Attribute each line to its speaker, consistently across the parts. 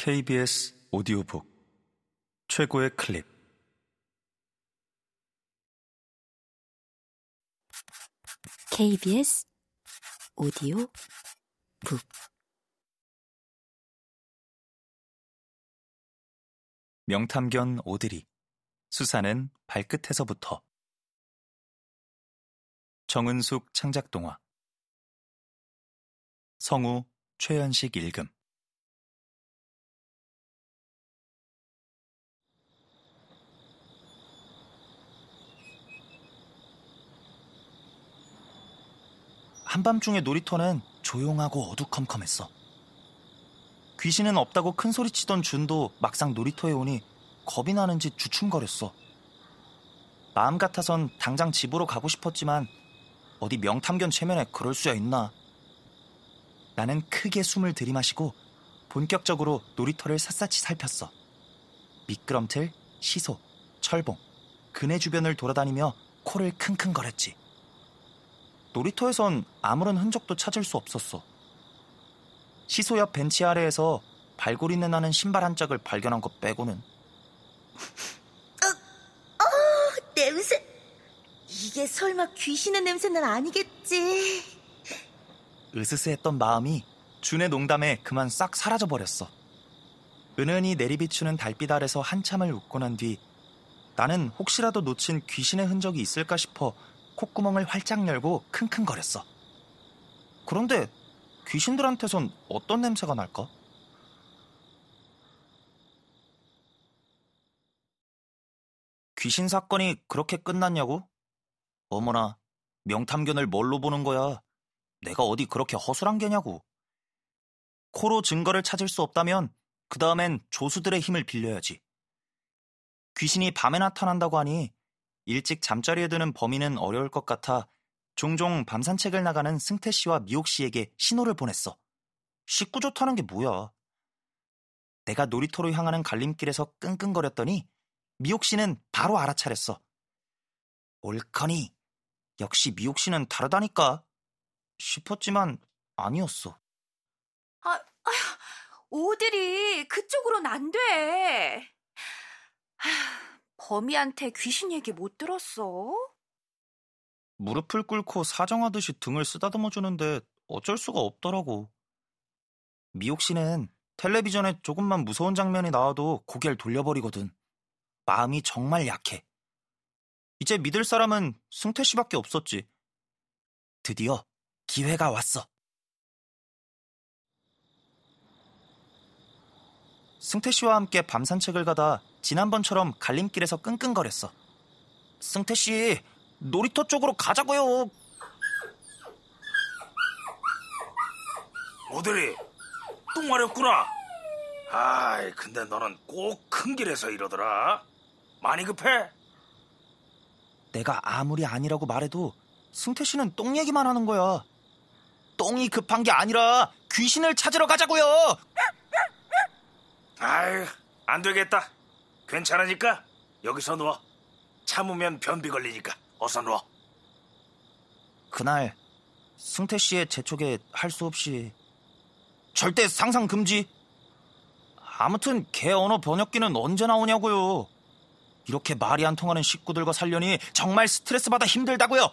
Speaker 1: KBS 오디오북 최고의 클립.
Speaker 2: KBS 오디오 북.
Speaker 1: 명탐견 오드리. 수사는 발끝에서부터. 정은숙 창작동화. 성우 최연식 읽음 한밤중에 놀이터는 조용하고 어두컴컴했어. 귀신은 없다고 큰 소리치던 준도 막상 놀이터에 오니 겁이 나는지 주춤거렸어. 마음 같아선 당장 집으로 가고 싶었지만 어디 명탐견 체면에 그럴 수야 있나. 나는 크게 숨을 들이마시고 본격적으로 놀이터를 샅샅이 살폈어. 미끄럼틀, 시소, 철봉, 그네 주변을 돌아다니며 코를 킁킁거렸지. 놀이터에선 아무런 흔적도 찾을 수 없었어. 시소 옆 벤치 아래에서 발골이내 나는 신발 한 짝을 발견한 것 빼고는
Speaker 3: 어, 냄새. 이게 설마 귀신의 냄새는 아니겠지?
Speaker 1: 으스스했던 마음이 준의 농담에 그만 싹 사라져버렸어. 은은히 내리비추는 달빛 아래서 한참을 웃고 난 뒤 나는 혹시라도 놓친 귀신의 흔적이 있을까 싶어 콧구멍을 활짝 열고 킁킁거렸어. 그런데 귀신들한테선 어떤 냄새가 날까? 귀신 사건이 그렇게 끝났냐고? 어머나, 명탐견을 뭘로 보는 거야? 내가 어디 그렇게 허술한 게냐고. 코로 증거를 찾을 수 없다면 그 다음엔 조수들의 힘을 빌려야지. 귀신이 밤에 나타난다고 하니 일찍 잠자리에 드는 범인은 어려울 것 같아 종종 밤 산책을 나가는 승태 씨와 미옥 씨에게 신호를 보냈어. 식구 좋다는 게 뭐야? 내가 놀이터로 향하는 갈림길에서 끙끙거렸더니 미옥 씨는 바로 알아차렸어. 옳거니 역시 미옥 씨는 다르다니까 싶었지만 아니었어.
Speaker 4: 아, 아 오들이 그쪽으론 안 돼. 하, 범이한테 귀신 얘기 못 들었어?
Speaker 1: 무릎을 꿇고 사정하듯이 등을 쓰다듬어 주는데 어쩔 수가 없더라고. 미옥 씨는 텔레비전에 조금만 무서운 장면이 나와도 고개를 돌려버리거든. 마음이 정말 약해. 이제 믿을 사람은 승태 씨밖에 없었지. 드디어 기회가 왔어. 승태 씨와 함께 밤 산책을 가다 지난번처럼 갈림길에서 끙끙거렸어. 승태 씨, 놀이터 쪽으로 가자고요.
Speaker 5: 오들이 똥 마렸구나. 아이, 근데 너는 꼭 큰 길에서 이러더라. 많이 급해?
Speaker 1: 내가 아무리 아니라고 말해도 승태 씨는 똥 얘기만 하는 거야. 똥이 급한 게 아니라 귀신을 찾으러 가자고요.
Speaker 5: 아이, 안 되겠다. 괜찮으니까 여기서 누워. 참으면 변비 걸리니까 어서 누워.
Speaker 1: 그날 승태 씨의 재촉에 할 수 없이 절대 상상 금지. 아무튼 개 언어 번역기는 언제 나오냐고요. 이렇게 말이 안 통하는 식구들과 살려니 정말 스트레스 받아 힘들다고요.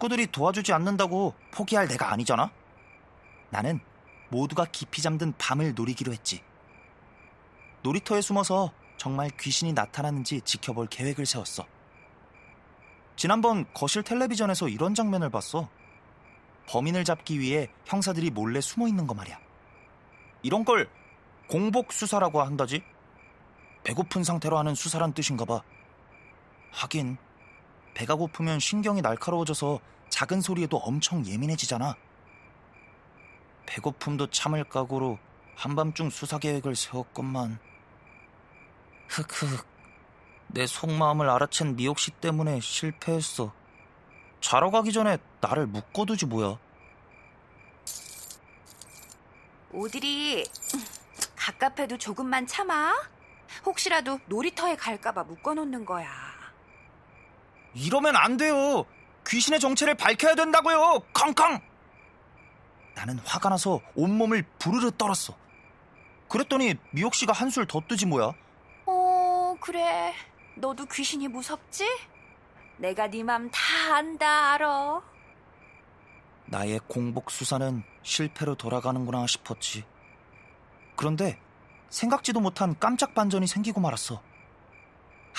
Speaker 1: 식구들이 도와주지 않는다고 포기할 내가 아니잖아. 나는 모두가 깊이 잠든 밤을 노리기로 했지. 놀이터에 숨어서 정말 귀신이 나타나는지 지켜볼 계획을 세웠어. 지난번 거실 텔레비전에서 이런 장면을 봤어. 범인을 잡기 위해 형사들이 몰래 숨어 있는 거 말이야. 이런 걸 공복 수사라고 한다지? 배고픈 상태로 하는 수사란 뜻인가 봐. 하긴 배가 고프면 신경이 날카로워져서 작은 소리에도 엄청 예민해지잖아. 배고픔도 참을 각오로 한밤중 수사 계획을 세웠건만. 흑흑, 내 속마음을 알아챈 미옥 씨 때문에 실패했어. 자러 가기 전에 나를 묶어두지 뭐야.
Speaker 4: 오들이 갑갑해도 조금만 참아. 혹시라도 놀이터에 갈까봐 묶어놓는 거야.
Speaker 1: 이러면 안 돼요. 귀신의 정체를 밝혀야 된다고요. 康康. 나는 화가 나서 온몸을 부르르 떨었어. 그랬더니 미옥 씨가 한술 더 뜨지 뭐야.
Speaker 4: 어, 그래. 너도 귀신이 무섭지? 내가 네 맘 다 안다 알아.
Speaker 1: 나의 공복 수사는 실패로 돌아가는구나 싶었지. 그런데 생각지도 못한 깜짝 반전이 생기고 말았어.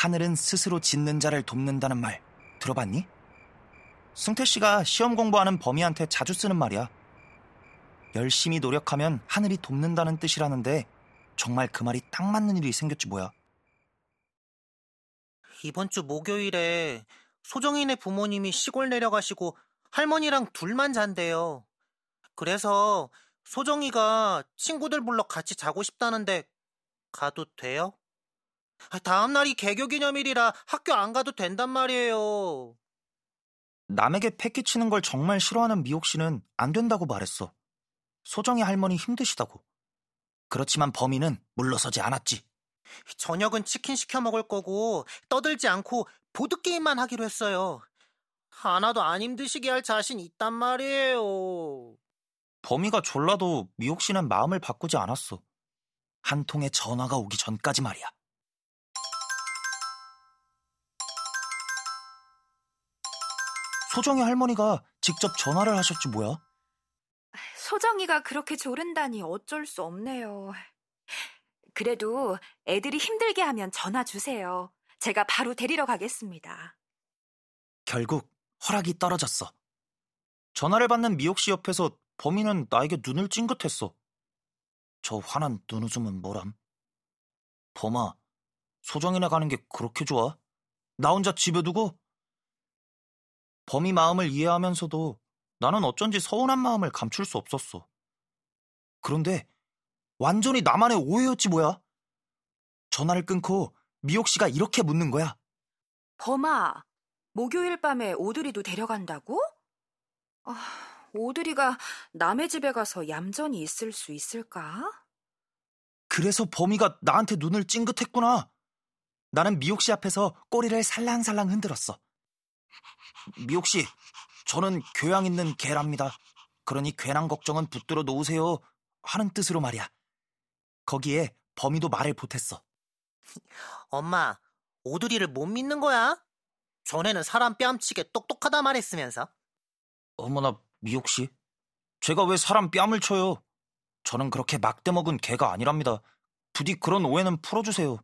Speaker 1: 하늘은 스스로 짓는 자를 돕는다는 말 들어봤니? 승태 씨가 시험 공부하는 범이한테 자주 쓰는 말이야. 열심히 노력하면 하늘이 돕는다는 뜻이라는데 정말 그 말이 딱 맞는 일이 생겼지 뭐야.
Speaker 6: 이번 주 목요일에 소정이네 부모님이 시골 내려가시고 할머니랑 둘만 잔대요. 그래서 소정이가 친구들 불러 같이 자고 싶다는데 가도 돼요? 아, 다음 날이 개교 기념일이라 학교 안 가도 된단 말이에요.
Speaker 1: 남에게 패기 치는 걸 정말 싫어하는 미옥 씨는 안 된다고 말했어. 소정이 할머니 힘드시다고. 그렇지만 범인은 물러서지 않았지.
Speaker 6: 저녁은 치킨 시켜 먹을 거고 떠들지 않고 보드 게임만 하기로 했어요. 하나도 안 힘드시게 할 자신 있단 말이에요.
Speaker 1: 범이가 졸라도 미옥 씨는 마음을 바꾸지 않았어. 한 통의 전화가 오기 전까지 말이야. 소정이 할머니가 직접 전화를 하셨지 뭐야?
Speaker 4: 소정이가 그렇게 조른다니 어쩔 수 없네요. 그래도 애들이 힘들게 하면 전화 주세요. 제가 바로 데리러 가겠습니다.
Speaker 1: 결국 허락이 떨어졌어. 전화를 받는 미옥 씨 옆에서 범인은 나에게 눈을 찡긋했어. 저 화난 눈웃음은 뭐람? 범아, 소정이네 가는 게 그렇게 좋아? 나 혼자 집에 두고? 범이 마음을 이해하면서도 나는 어쩐지 서운한 마음을 감출 수 없었어. 그런데 완전히 나만의 오해였지 뭐야? 전화를 끊고 미옥 씨가 이렇게 묻는 거야.
Speaker 4: 범아, 목요일 밤에 오드리도 데려간다고? 아, 오드리가 남의 집에 가서 얌전히 있을 수 있을까?
Speaker 1: 그래서 범이가 나한테 눈을 찡긋했구나. 나는 미옥 씨 앞에서 꼬리를 살랑살랑 흔들었어. 미옥 씨, 저는 교양 있는 개랍니다. 그러니 괜한 걱정은 붙들어 놓으세요. 하는 뜻으로 말이야. 거기에 범이도 말을 보탰어.
Speaker 6: 엄마, 오드리를 못 믿는 거야? 전에는 사람 뺨치게 똑똑하다 말했으면서.
Speaker 1: 어머나, 미옥 씨. 제가 왜 사람 뺨을 쳐요? 저는 그렇게 막대 먹은 개가 아니랍니다. 부디 그런 오해는 풀어주세요.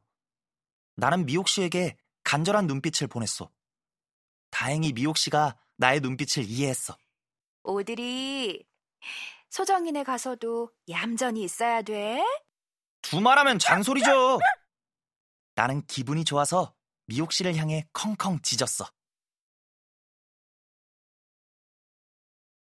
Speaker 1: 나는 미옥 씨에게 간절한 눈빛을 보냈어. 다행히 미옥 씨가 나의 눈빛을 이해했어.
Speaker 4: 오드리, 소정이네 가서도 얌전히 있어야 돼.
Speaker 1: 두말하면 잔소리죠. 나는 기분이 좋아서 미옥 씨를 향해 컹컹 짖었어.